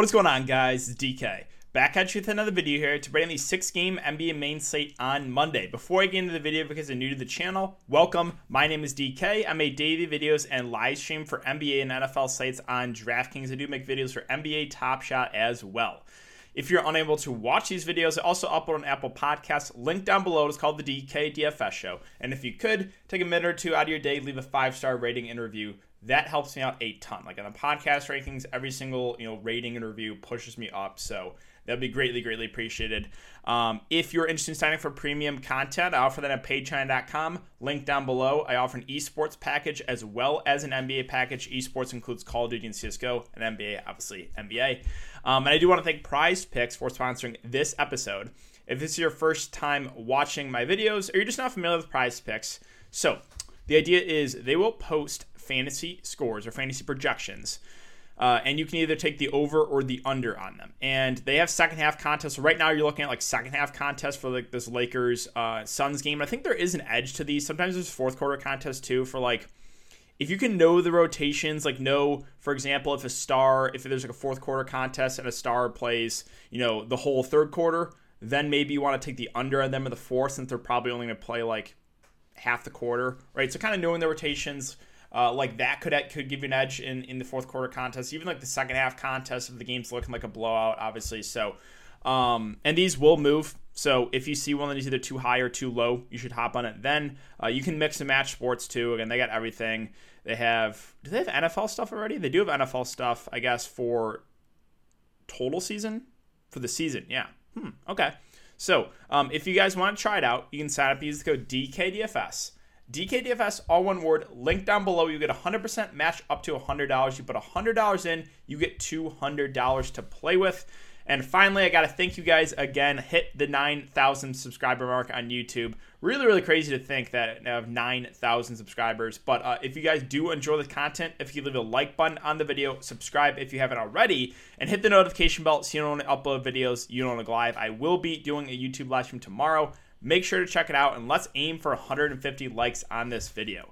What is going on, guys? It's DK. Back at you with another video here to bring in the six game NBA main slate on Monday. Before I get into the video, because you're new to the channel, welcome. My name is DK. I make daily videos and live stream for NBA and NFL sites on DraftKings. I do make videos for NBA Top Shot as well. If you're unable to watch these videos, I also upload on Apple Podcasts. Link down below. It's called the DK DFS Show. And if you could, take a minute or two out of your day, leave a five star rating and review that helps me out a ton. Like on the podcast rankings, every single you know rating and review pushes me up. So that'd be greatly, greatly appreciated. Um, if you're interested in signing for premium content, I offer that at patreon.com. Link down below. I offer an esports package as well as an NBA package. Esports includes Call of Duty and CSGO, and NBA, obviously NBA. Um, and I do want to thank Prize Picks for sponsoring this episode. If this is your first time watching my videos or you're just not familiar with Prize Picks, so the idea is they will post fantasy scores or fantasy projections. Uh, and you can either take the over or the under on them. And they have second half contests. So right now, you're looking at like second half contests for like this Lakers uh, Suns game. I think there is an edge to these. Sometimes there's fourth quarter contests too for like if you can know the rotations, like know, for example, if a star, if there's like a fourth quarter contest and a star plays, you know, the whole third quarter, then maybe you want to take the under on them in the fourth since they're probably only going to play like half the quarter, right? So kind of knowing the rotations uh, like that could could give you an edge in, in the fourth quarter contest, even like the second half contest if the game's looking like a blowout, obviously. So, um, and these will move. So if you see one that is either too high or too low, you should hop on it. Then uh, you can mix and match sports too. Again, they got everything. They have. Do they have NFL stuff already? They do have NFL stuff, I guess, for total season for the season. Yeah. Hmm. Okay. So um, if you guys want to try it out, you can sign up. Use the code DKDFS. DKDFS, all one word, link down below. You get 100% match up to $100. You put $100 in, you get $200 to play with. And finally, I got to thank you guys again. Hit the 9,000 subscriber mark on YouTube. Really, really crazy to think that I have 9,000 subscribers. But uh, if you guys do enjoy the content, if you leave a like button on the video, subscribe if you haven't already, and hit the notification bell so you don't upload videos you don't live. I will be doing a YouTube live stream tomorrow. Make sure to check it out and let's aim for 150 likes on this video.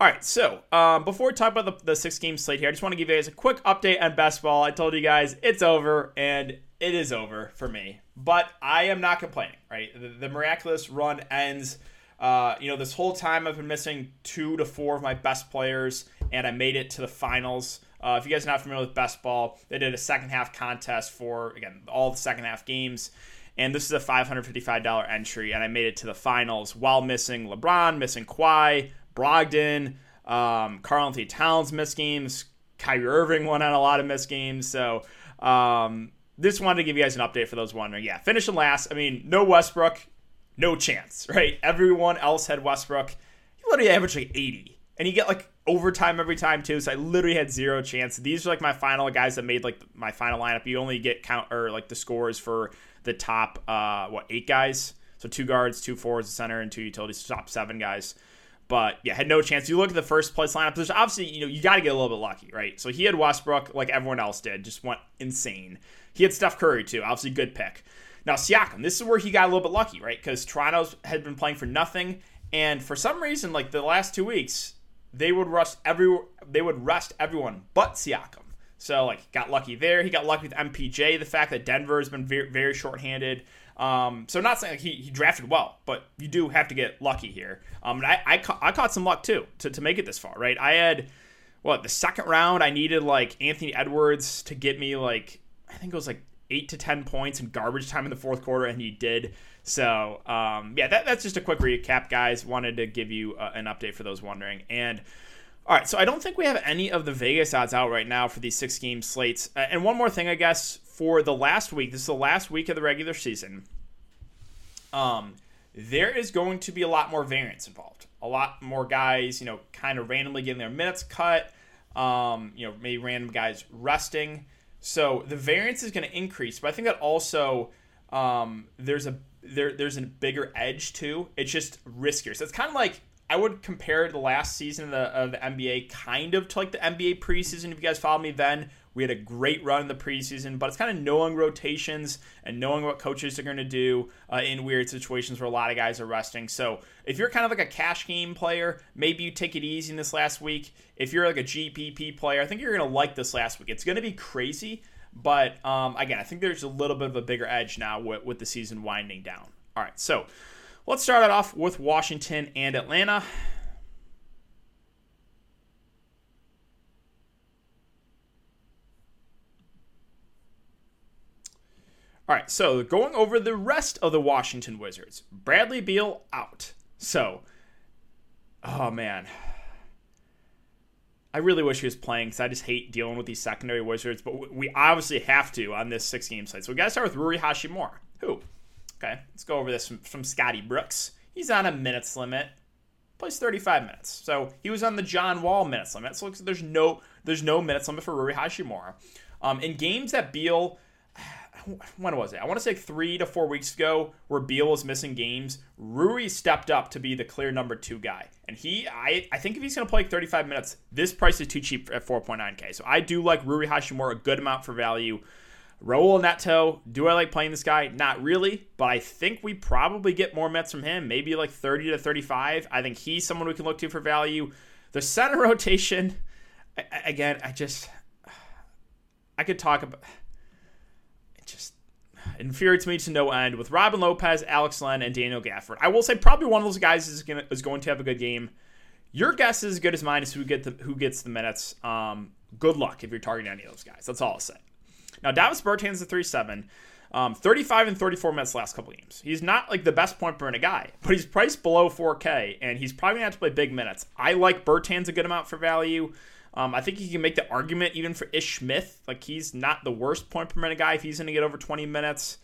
All right, so um, before we talk about the, the six game slate here, I just want to give you guys a quick update on best ball. I told you guys it's over, and it is over for me, but I am not complaining, right? The, the miraculous run ends. Uh, you know, this whole time I've been missing two to four of my best players, and I made it to the finals. Uh, if you guys are not familiar with best ball, they did a second half contest for, again, all the second half games and this is a $555 entry, and I made it to the finals while missing LeBron, missing Kawhi, Brogdon, um, Karl-Anthony Towns missed games, Kyrie Irving won on a lot of missed games, so um, just wanted to give you guys an update for those wondering. Yeah, finishing last. I mean, no Westbrook, no chance, right? Everyone else had Westbrook. He literally averaged like 80, and you get like overtime every time too. So I literally had zero chance. These are like my final guys that made like my final lineup. You only get count or like the scores for the top uh, what eight guys. So two guards, two forwards, a center, and two utilities. Top seven guys. But yeah, had no chance. You look at the first place lineup. There's obviously you know you got to get a little bit lucky, right? So he had Westbrook like everyone else did, just went insane. He had Steph Curry too, obviously good pick. Now Siakam, this is where he got a little bit lucky, right? Because Toronto's had been playing for nothing, and for some reason, like the last two weeks, they would rest every they would rest everyone but Siakam. So like got lucky there. He got lucky with MPJ. The fact that Denver has been very, very shorthanded. Um, so not saying like he, he drafted well, but you do have to get lucky here. Um, and I, I, ca- I caught some luck too to, to make it this far, right? I had what the second round. I needed like Anthony Edwards to get me like I think it was like eight to ten points in garbage time in the fourth quarter, and he did. So um, yeah, that, that's just a quick recap, guys. Wanted to give you uh, an update for those wondering, and all right, so I don't think we have any of the Vegas odds out right now for these six game slates. Uh, and one more thing, I guess, for the last week, this is the last week of the regular season. Um, there is going to be a lot more variance involved. A lot more guys, you know, kind of randomly getting their minutes cut. Um, you know, maybe random guys resting. So the variance is going to increase, but I think that also um, there's a there there's a bigger edge too. It's just riskier. So it's kind of like I would compare the last season of the, of the NBA kind of to like the NBA preseason. If you guys followed me then, we had a great run in the preseason, but it's kind of knowing rotations and knowing what coaches are going to do uh, in weird situations where a lot of guys are resting. So if you're kind of like a cash game player, maybe you take it easy in this last week. If you're like a GPP player, I think you're going to like this last week. It's going to be crazy, But um, again, I think there's a little bit of a bigger edge now with, with the season winding down. All right, so let's start it off with Washington and Atlanta. All right, so going over the rest of the Washington Wizards. Bradley Beal out. So, oh man. I really wish he was playing because I just hate dealing with these secondary Wizards, but we obviously have to on this six game slate. So we got to start with Rui Hachimura. Who? Okay, let's go over this from, from Scotty Brooks. He's on a minutes limit, plays 35 minutes. So he was on the John Wall minutes limit. So there's no there's no minutes limit for Rui Hachimura. Um, in games that Beal when was it? I want to say three to four weeks ago, where Beal was missing games. Rui stepped up to be the clear number two guy, and he, I, I think if he's going to play 35 minutes, this price is too cheap at 4.9k. So I do like Rui Hachimura a good amount for value. Raul Neto, do I like playing this guy? Not really, but I think we probably get more minutes from him, maybe like 30 to 35. I think he's someone we can look to for value. The center rotation, again, I just, I could talk about infuriates me to no end with Robin Lopez, Alex Len, and Daniel Gafford. I will say probably one of those guys is going to, is going to have a good game. Your guess is as good as mine as who get the who gets the minutes. Um, good luck if you're targeting any of those guys. That's all I'll say. Now Davis Bertans a three seven. Um, 35 and 34 minutes last couple games. He's not like the best point per minute guy, but he's priced below 4K, and he's probably gonna have to play big minutes. I like Bertans a good amount for value. Um, I think you can make the argument even for Ish Smith. Like he's not the worst point per minute guy if he's going to get over 20 minutes.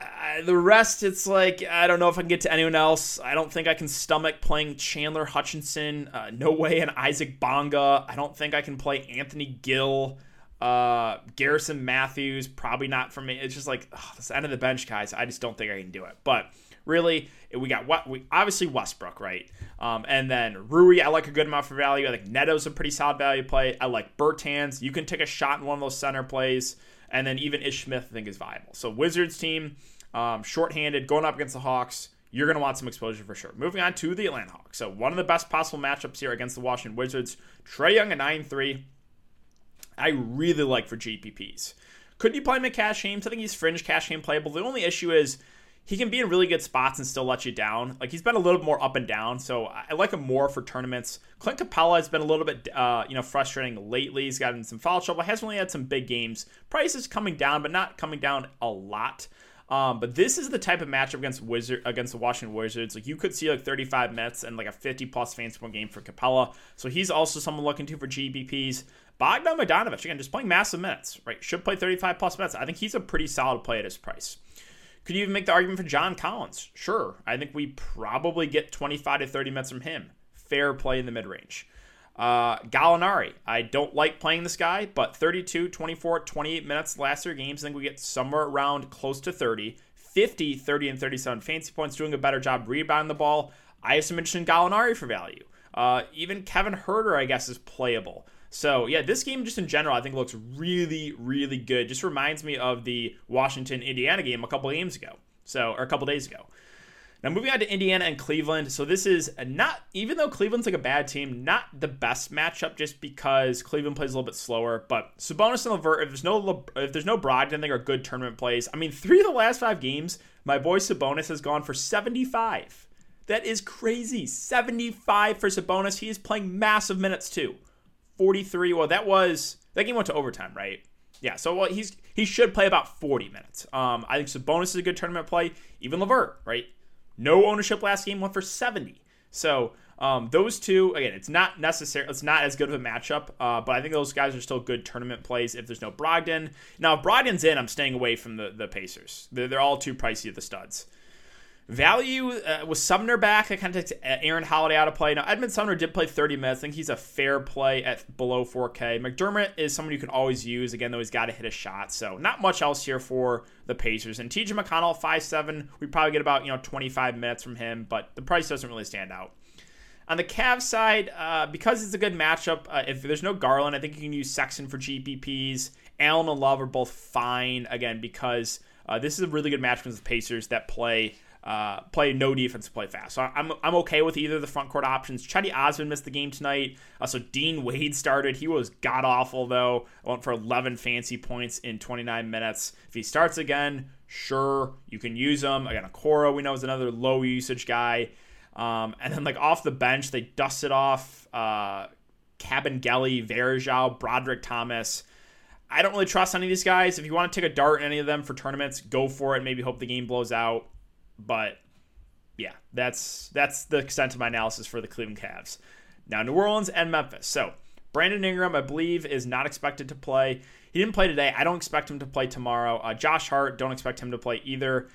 Uh, the rest, it's like I don't know if I can get to anyone else. I don't think I can stomach playing Chandler Hutchison. Uh, no way, and Isaac Bonga. I don't think I can play Anthony Gill. Uh, Garrison Matthews, probably not for me. It's just like ugh, this end of the bench guys. I just don't think I can do it. But really, we got what we obviously Westbrook, right? Um, and then Rui, I like a good amount for value. I think Neto's a pretty solid value play. I like Bertans. You can take a shot in one of those center plays, and then even Ish Smith I think is viable. So Wizards team, um, shorthanded, going up against the Hawks. You're going to want some exposure for sure. Moving on to the Atlanta Hawks. So one of the best possible matchups here against the Washington Wizards. Trae Young at 9-3. I really like for GPPs. Could you play him at cash games? I think he's fringe cash game playable. The only issue is he can be in really good spots and still let you down. Like he's been a little bit more up and down, so I like him more for tournaments. Clint Capela has been a little bit, uh, you know, frustrating lately. He's gotten some foul trouble. Hasn't really had some big games. Price is coming down, but not coming down a lot. Um, but this is the type of matchup against Wizard against the Washington Wizards. Like you could see like 35 minutes and like a 50 plus fantasy point game for Capela. So he's also someone looking to for GPPs. Bogdan Bogdanovic again, just playing massive minutes. Right, should play 35 plus minutes. I think he's a pretty solid play at his price. Could you even make the argument for John Collins? Sure. I think we probably get 25 to 30 minutes from him. Fair play in the mid range. Uh, Gallinari, I don't like playing this guy, but 32, 24, 28 minutes last three games. I think we get somewhere around close to 30. 50, 30, and 37 fancy points, doing a better job rebounding the ball. I have some interest in Gallinari for value. Uh, even Kevin Huerter, I guess, is playable. So yeah, this game just in general I think looks really really good. Just reminds me of the Washington Indiana game a couple games ago. So or a couple days ago. Now moving on to Indiana and Cleveland. So this is not even though Cleveland's like a bad team, not the best matchup just because Cleveland plays a little bit slower. But Sabonis and LeVert, if there's no if there's no Brogdon, they are good tournament plays. I mean, three of the last five games, my boy Sabonis has gone for 75. That is crazy. 75 for Sabonis. He is playing massive minutes too. 43. Well, that was that game went to overtime, right? Yeah, so well, he's he should play about 40 minutes. Um, I think Sabonis is a good tournament play. Even LeVert, right? No ownership last game went for 70. So um, those two, again, it's not necessary. It's not as good of a matchup, uh, but I think those guys are still good tournament plays if there's no Brogdon. Now, if Brogdon's in, I'm staying away from the, the Pacers. They're, they're all too pricey at the studs. Value uh, was Sumner back. That kind of takes Aaron Holiday out of play. Now, Edmond Sumner did play 30 minutes. I think he's a fair play at below 4K. McDermott is someone you can always use. Again, though, he's got to hit a shot. So, not much else here for the Pacers. And TJ McConnell, 5'7. We probably get about, you know, 25 minutes from him, but the price doesn't really stand out. On the Cavs side, uh, because it's a good matchup, uh, if there's no Garland, I think you can use Sexton for GPPs. Allen and Love are both fine, again, because uh, this is a really good matchup against the Pacers that play uh, play no defense, play fast. So I'm, I'm okay with either of the front court options. Cedi Osman missed the game tonight. Uh, so Dean Wade started. He was god awful though. Went for 11 fancy points in 29 minutes. If he starts again, sure you can use him. Again, Okoro we know is another low usage guy. Um, and then like off the bench, they dusted off uh, Kabengele, Varejao, Brodric Thomas. I don't really trust any of these guys. If you want to take a dart in any of them for tournaments, go for it. Maybe hope the game blows out. But yeah, that's that's the extent of my analysis for the Cleveland Cavs. Now New Orleans and Memphis. So Brandon Ingram, I believe, is not expected to play. He didn't play today. I don't expect him to play tomorrow. Uh, Josh Hart, don't expect him to play either.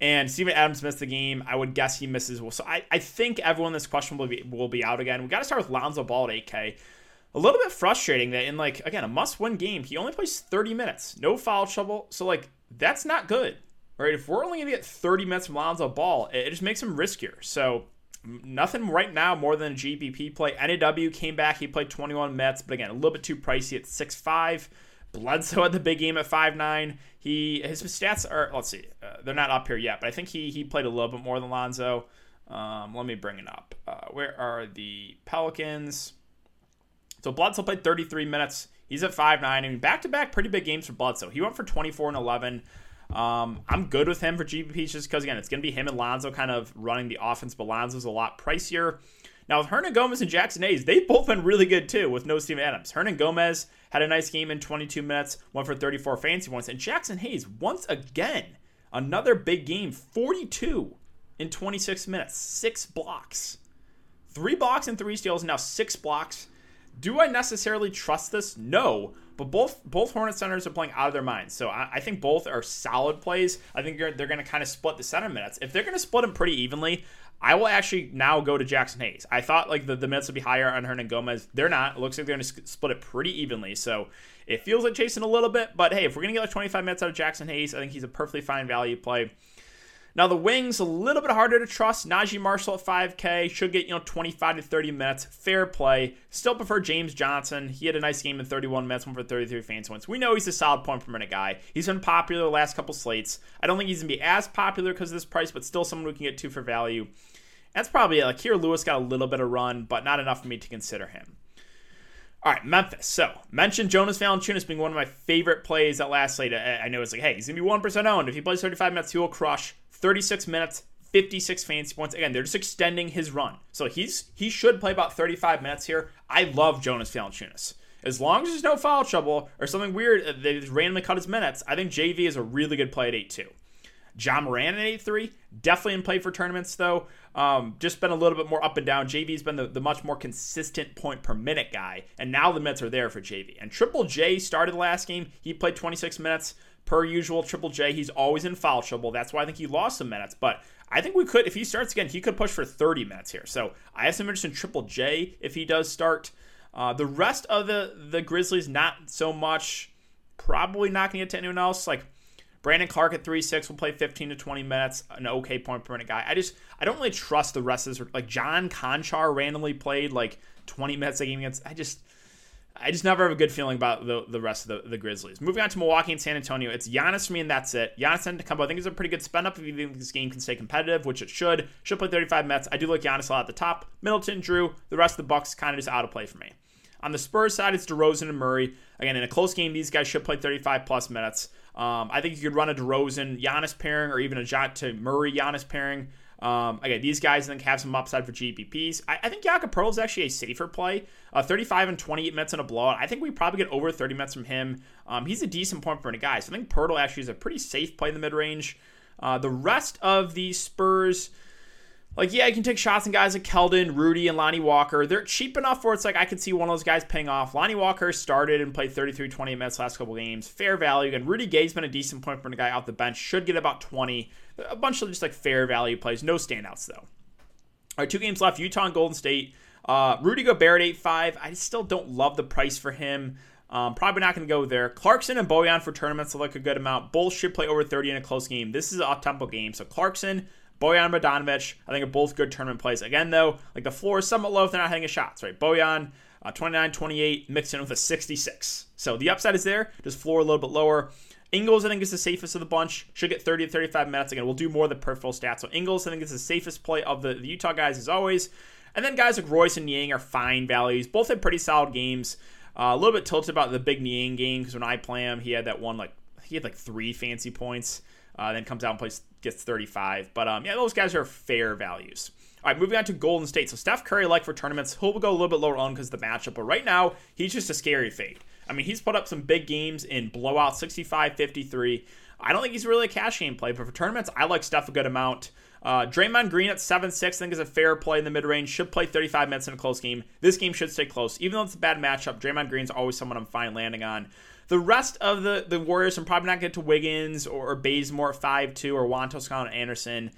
And Steven Adams missed the game. I would guess he misses. So I, I think everyone this question will be will be out again. We got to start with Lonzo Ball at 8K. A little bit frustrating that in like again a must-win game, he only plays 30 minutes, no foul trouble. So like that's not good right? If we're only going to get 30 minutes from Lonzo Ball, it just makes him riskier. So nothing right now more than a GPP play. NAW came back. He played 21 minutes, but again, a little bit too pricey at 6'5". Bledsoe had the big game at 5'9". He his stats are let's see, uh, they're not up here yet, but I think he he played a little bit more than Lonzo. Um, let me bring it up. Uh, where are the Pelicans? So Bledsoe played 33 minutes. He's at 5'9". I mean, back to back pretty big games for Bledsoe. He went for 24 and 11. Um, I'm good with him for GPP just because, again, it's going to be him and Lonzo kind of running the offense, but Lonzo's a lot pricier. Now, with Hernangomez and Jaxson Hayes, they've both been really good too with no Steven Adams. Hernangomez had a nice game in 22 minutes, went for 34 fancy points, and Jaxson Hayes, once again, another big game, 42 in 26 minutes, six blocks. Three blocks and three steals, now six blocks. Do I necessarily trust this? No, but both both Hornet centers are playing out of their minds. So I, I think both are solid plays. I think they're, going to kind of split the center minutes. If they're going to split them pretty evenly, I will actually now go to Jaxson Hayes. I thought like the, the minutes would be higher on Hernangomez. They're not. It looks like they're going to split it pretty evenly. So it feels like chasing a little bit, but hey, if we're going to get like 25 minutes out of Jaxson Hayes, I think he's a perfectly fine value play. Now the wings a little bit harder to trust. Naji Marshall at 5K should get you know 25 to 30 minutes, fair play. Still prefer James Johnson. He had a nice game in 31 minutes, one for 33 fancy points. We know he's a solid point per minute guy. He's been popular the last couple slates. I don't think he's gonna be as popular because of this price, but still someone we can get two for value. That's probably it. Like here, Lewis got a little bit of run, but not enough for me to consider him. All right, Memphis. So, mentioned Jonas Valanciunas being one of my favorite plays at last slate. I, know it's like, hey, he's going to be 1% owned. If he plays 35 minutes, he will crush. 36 minutes, 56 fancy points. Again, they're just extending his run. So he's he should play about 35 minutes here. I love Jonas Valanciunas. As long as there's no foul trouble or something weird, uh, they just randomly cut his minutes, I think JV is a really good play at 8-2. Ja Morant at 8-3, definitely in play for tournaments though. Um, just been a little bit more up and down. JV's been the, the much more consistent point per minute guy, and now the minutes are there for JV. And Triple J started the last game. He played 26 minutes per usual, Triple J, he's always in foul trouble. That's why I think he lost some minutes. But I think we could, if he starts again, he could push for 30 minutes here. So I have some interest in Triple J if he does start. Uh, the rest of the the Grizzlies, not so much. Probably not going to get to anyone else. Like Brandon Clarke at 3 6 will play 15 to 20 minutes, an okay point per minute guy. I just, I don't really trust the rest of this. Like John Konchar randomly played like 20 minutes a game against. I just, I just never have a good feeling about the, the rest of the, the Grizzlies. Moving on to Milwaukee and San Antonio, it's Giannis for me, and that's it. Giannis and Antetokounmpo, I think is a pretty good spend up if you think this game can stay competitive, which it should. Should play 35 minutes. I do like Giannis a lot at the top. Middleton, Drew, the rest of the Bucks kind of just out of play for me. On the Spurs side, it's DeRozan and Murray. Again, in a close game, these guys should play 35 plus minutes. Um, I think you could run a DeRozan Giannis pairing or even a Jot to Murray Giannis pairing. Um, these guys I think have some upside for GPPs. I, I think Jakob Poeltl is actually a safer play. Uh, 35 and 28 minutes in a blowout. I think we probably get over 30 minutes from him. Um, he's a decent point per minute guy, so I think Poeltl actually is a pretty safe play in the mid range. Uh, the rest of the Spurs, like, yeah, you can take shots on guys like Keldon, Rudy, and Lonnie Walker. They're cheap enough where it's like I could see one of those guys paying off. Lonnie Walker started and played 33, 20 minutes last couple games. Fair value. And Rudy Gay's been a decent point for a guy off the bench. Should get about 20. A bunch of just like fair value plays. No standouts, though. All right, two games left Utah and Golden State. Uh, Rudy Gobert at 8.5. I still don't love the price for him. Um, probably not going to go there. Clarkson and Bojan for tournaments look like a good amount. Both should play over 30 in a close game. This is an up-tempo game. So Clarkson, Bojan Bogdanovic, I think are both good tournament plays. Again, though, like the floor is somewhat low if they're not hitting a shots, right? Bojan, uh, 29, 28, mixed in with a 66. So the upside is there, just floor a little bit lower. Ingles, I think, is the safest of the bunch. Should get 30 to 35 minutes. Again, we'll do more of the peripheral stats. So Ingles, I think, is the safest play of the, the Utah guys, as always. And then guys like Royce and Niang are fine values. Both had pretty solid games. Uh, a little bit tilted about the big Niang game because when I play him, he had that one, like, he had like three fancy points. Uh, then comes out and plays, gets 35. But um, yeah, those guys are fair values. All right, moving on to Golden State. So Steph Curry, like for tournaments, he'll go a little bit lower on because of the matchup. But right now, he's just a scary fade. I mean, he's put up some big games in blowout 65 53. I don't think he's really a cash game play, but for tournaments, I like Steph a good amount. Uh, Draymond Green at 7 6, I think is a fair play in the mid range. Should play 35 minutes in a close game. This game should stay close. Even though it's a bad matchup, Draymond Green's always someone I'm fine landing on. The rest of the, the Warriors, I'm probably not get to Wiggins or, or Bazemore at 5 2 or Juan Toscano Anderson.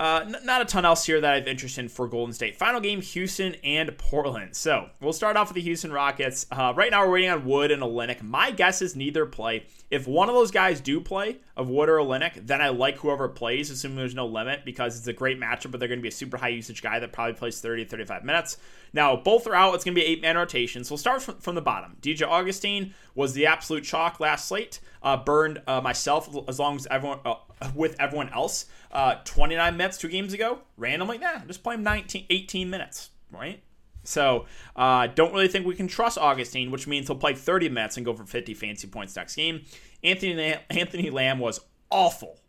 Uh, n- not a ton else here that I have interest in for Golden State. Final game: Houston and Portland. So we'll start off with the Houston Rockets. Uh, right now, we're waiting on Wood and Olynyk. My guess is neither play. If one of those guys do play, of Wood or Olynyk, then I like whoever plays, assuming there's no limit, because it's a great matchup. But they're going to be a super high usage guy that probably plays 30 35 minutes. Now, both are out. It's going to be eight man rotation. So we'll start from, from the bottom. DJ Augustin was the absolute chalk last slate. Uh, burned uh, myself as long as everyone uh, with everyone else. Uh, 29 minutes two games ago. Randomly, nah, just play him 19, 18 minutes, right? So, uh, don't really think we can trust Augustin, which means he'll play 30 minutes and go for 50 fancy points next game. Anthony Anthony Lamb was awful,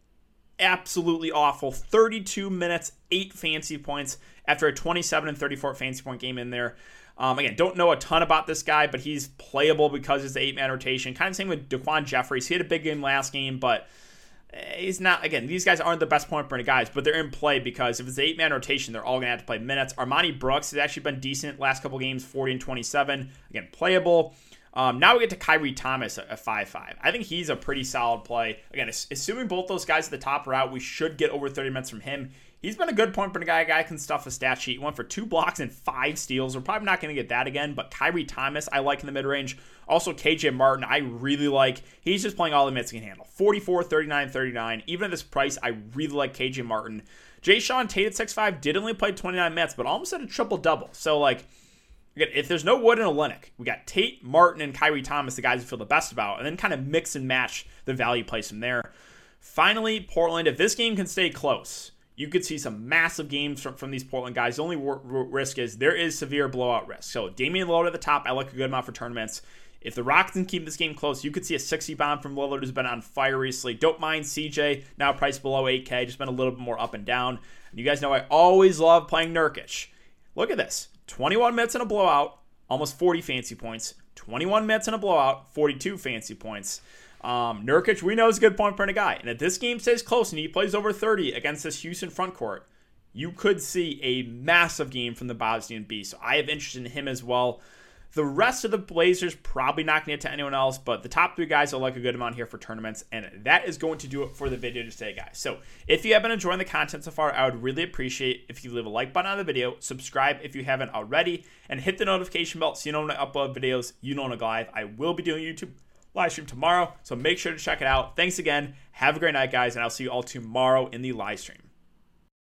absolutely awful. 32 minutes, eight fancy points after a 27 and 34 fancy point game in there. Um, again, don't know a ton about this guy, but he's playable because it's the eight man rotation. Kind of same with Daquan Jeffries. He had a big game last game, but he's not again these guys aren't the best point point per guys but they're in play because if it's eight man rotation they're all gonna have to play minutes Armoni Brooks has actually been decent last couple games 40 and 27 again playable um, now we get to Khyri Thomas at 5-5. I think he's a pretty solid play. Again, assuming both those guys at the top are out, we should get over 30 minutes from him. He's been a good point per guy. A guy can stuff a stat sheet. He went for two blocks and five steals. We're probably not going to get that again, but Khyri Thomas, I like in the mid range. Also, KJ Martin, I really like. He's just playing all the minutes he can handle 44, 39, 39. Even at this price, I really like KJ Martin. Jae'Sean Tate at 6'5 did only play 29 minutes, but almost had a triple double. So, like, if there's no Wood and Olynyk, we got Tate, Martin, and Khyri Thomas, the guys we feel the best about, and then kind of mix and match the value plays from there. Finally, Portland, if this game can stay close, you could see some massive games from, from these Portland guys. The only risk is there is severe blowout risk. So Damian Lillard at the top, I like a good amount for tournaments. If the Rockets can keep this game close, you could see a 60 bomb from Lillard who's been on fire recently. Don't mind CJ, now priced below 8K, just been a little bit more up and down. And you guys know I always love playing Nurkic. Look at this 21 minutes in a blowout, almost 40 fancy points. 21 minutes in a blowout, 42 fancy points. Um, Nurkic, we know is a good point per guy. And if this game stays close and he plays over 30 against this Houston front court, you could see a massive game from the Bosnian Beast. So I have interest in him as well. The rest of the Blazers probably not going to get to anyone else, but the top three guys are like a good amount here for tournaments, and that is going to do it for the video today, guys. So if you have been enjoying the content so far, I would really appreciate if you leave a like button on the video, subscribe if you haven't already, and hit the notification bell so you know when I upload videos, you know when I go live. I will be doing YouTube live stream tomorrow. So make sure to check it out. Thanks again. Have a great night, guys, and I'll see you all tomorrow in the live stream.